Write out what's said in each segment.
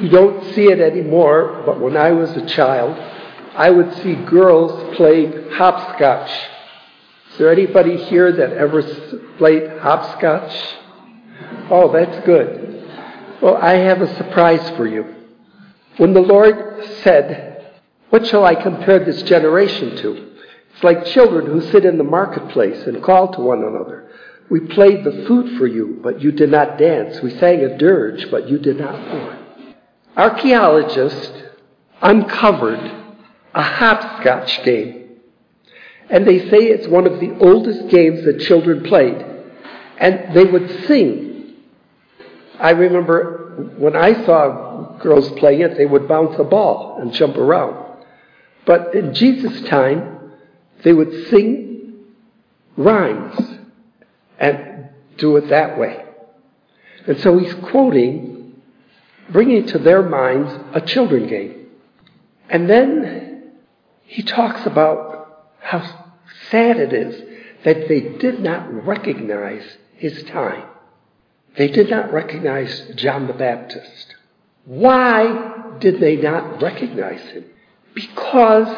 You don't see it anymore, but when I was a child, I would see girls playing hopscotch. Is there anybody here that ever played hopscotch? Oh, that's good. Well, I have a surprise for you. When the Lord said, What shall I compare this generation to? It's like children who sit in the marketplace and call to one another. We played the flute for you, but you did not dance. We sang a dirge, but you did not mourn. Archaeologists uncovered a hopscotch game. And they say it's one of the oldest games that children played. And they would sing. I remember when I saw girls playing it, they would bounce a ball and jump around. But in Jesus' time, they would sing rhymes and do it that way. And so he's quoting, bringing to their minds a children game. And then he talks about how sad it is that they did not recognize his time. They did not recognize John the Baptist. Why did they not recognize him? Because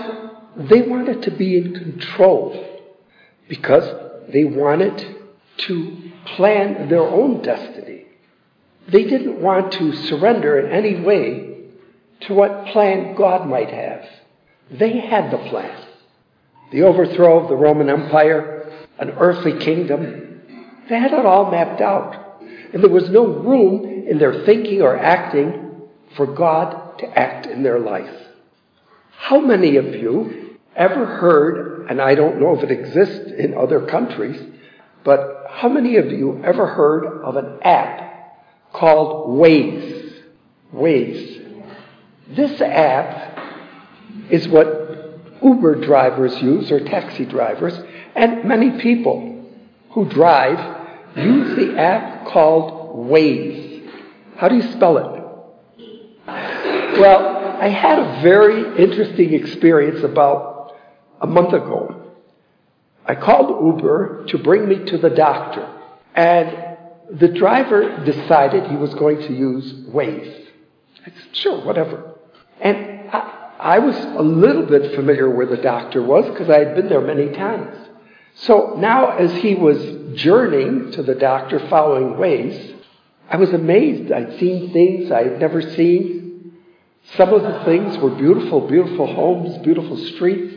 they wanted to be in control. Because they wanted to plan their own destiny. They didn't want to surrender in any way to what plan God might have. They had the plan. The overthrow of the Roman Empire, an earthly kingdom, they had it all mapped out. And there was no room in their thinking or acting for God to act in their life. How many of you ever heard, and I don't know if it exists in other countries, but how many of you ever heard of an app called Waze? Waze. This app is what Uber drivers use or taxi drivers, and many people who drive use the app called Waze. How do you spell it? Well, I had a very interesting experience about a month ago. I called Uber to bring me to the doctor, and the driver decided he was going to use Waze. I said, sure, whatever. And I, I was a little bit familiar where the doctor was because I had been there many times. So now, as he was journeying to the doctor following Waze, I was amazed. I'd seen things I had never seen. Some of the things were beautiful, beautiful homes, beautiful streets.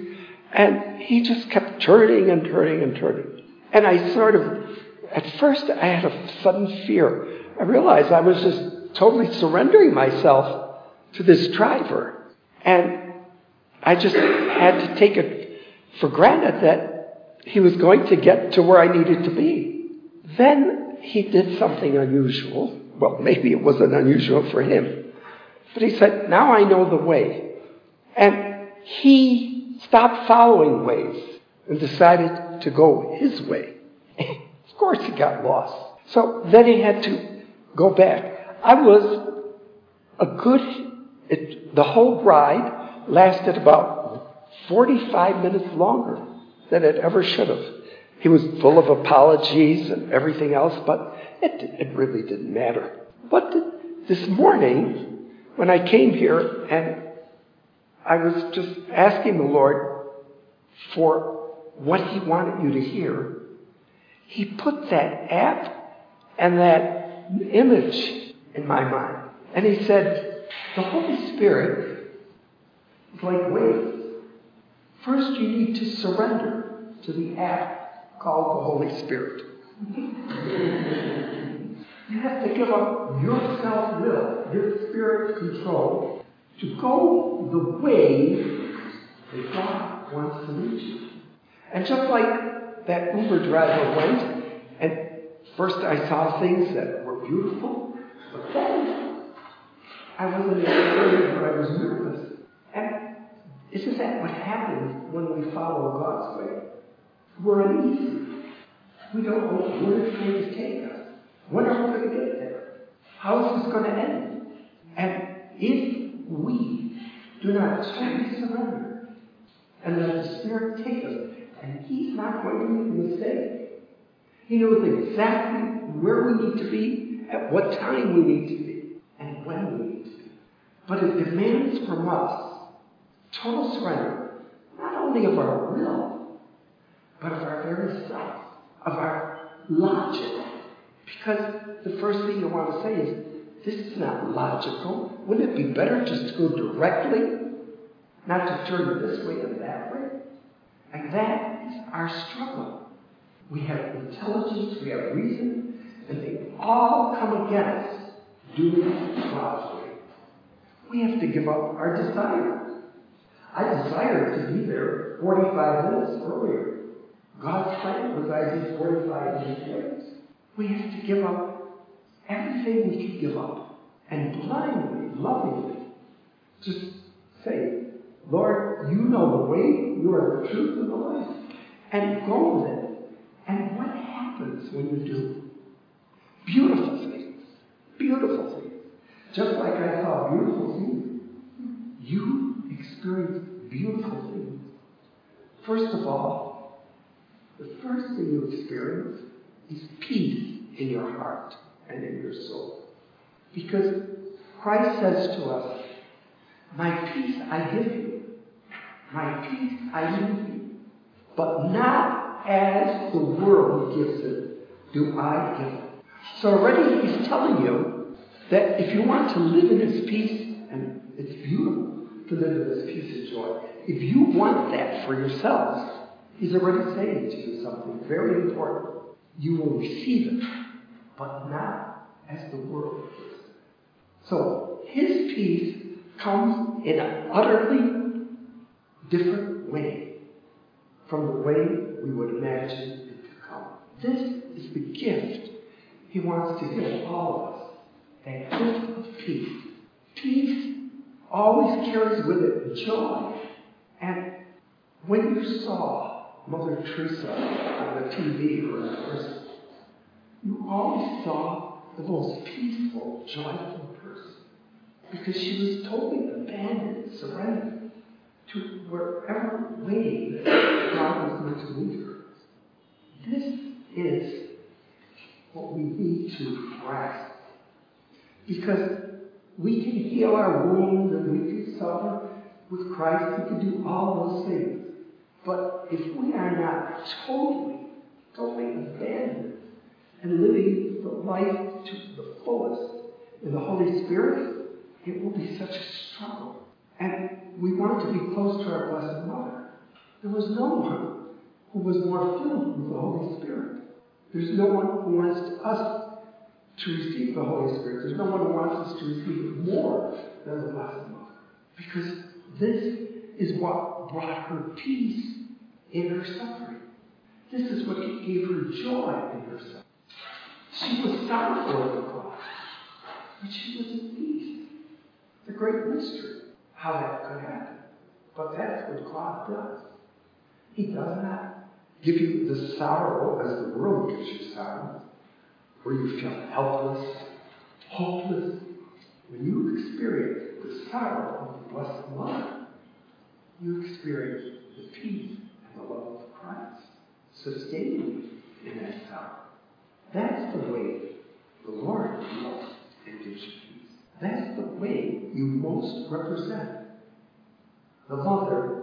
And he just kept turning and turning and turning. And I sort of, at first, I had a sudden fear. I realized I was just totally surrendering myself to this driver. And I just had to take it for granted that he was going to get to where I needed to be. Then he did something unusual. Well, maybe it wasn't unusual for him. But he said, Now I know the way. And he stopped following Waze and decided to go his way. course, he got lost. So then he had to go back. I was a good, it, the whole ride lasted about 45 minutes longer than it ever should have. He was full of apologies and everything else, but it, it really didn't matter. But this morning, when I came here and I was just asking the Lord for what He wanted you to hear, He put that app and that image in my mind. And He said, The Holy Spirit is like Waze. First, you need to surrender to the app called the Holy Spirit. you have to give up your self will, your spirit control, to go the way that God wants to lead you. And just like that Uber driver went, and first I saw things that were beautiful, but then I was in the area where I was nervous. And isn't that what happens when we follow God's way? We're uneasy. We don't know where it's going to take us. When are we going to get there? How is this going to end? And if we do not totally surrender and let the Spirit take us, and He's not going to make a mistake. He knows exactly where we need to be, at what time we need to be, and when we need to be. But it demands from us total surrender, not only of our will, but of our very self, of our logic. Because the first thing you want to say is, this is not logical. Wouldn't it be better just to go directly, not to turn this way and that way? And that is our struggle. We have intelligence, we have reason, and they all come against doing God's way. We have to give up our desire. I desired to be there 45 minutes earlier. God's plan was I be 45 minutes. We have to give up everything we can give up and blindly, lovingly, just say, Lord, you know the way, you are the truth and the life. And go with. And what happens when you do? Beautiful things. Beautiful things. Just like I saw beautiful things, you experience beautiful things. First of all, the first thing you experience is peace in your heart and in your soul. Because Christ says to us, My peace I give you, my peace I leave but not as the world gives it, do I give it. So already he's telling you that if you want to live in his peace, and it's beautiful to live in this peace and joy, if you want that for yourselves, he's already saying to you something very important. You will receive it, but not as the world gives it. So his peace comes in an utterly different way from the way we would imagine it to come. This is the gift he wants to give all of us. That gift of peace. Peace always carries with it joy. And when you saw Mother Teresa on the TV or in person, you always saw the most peaceful, joyful person. Because she was totally abandoned, surrendered to wherever way God was going to lead her. This is what we need to grasp. Because we can heal our wounds and we can suffer with Christ, we can do all those things. But if we are not totally, totally abandoned and living the life to the fullest in the Holy Spirit, it will be such a struggle. We want to be close to our Blessed Mother. There was no one who was more filled with the Holy Spirit. There's no one who wants us to receive the Holy Spirit. There's no one who wants us to receive more than the Blessed Mother. Because this is what brought her peace in her suffering. This is what gave her joy in her suffering. She was sorrowful at the cross, but she was at peace. It's a great mystery how that could happen. But that's what God does. He does not give you the sorrow as the world gives you sorrow, where you feel helpless, hopeless. When you experience the sorrow of the Blessed Mother, you experience the peace and the love of Christ, sustaining you in that sorrow. That's the way the Lord loves and gives you. That's the way you most represent the mother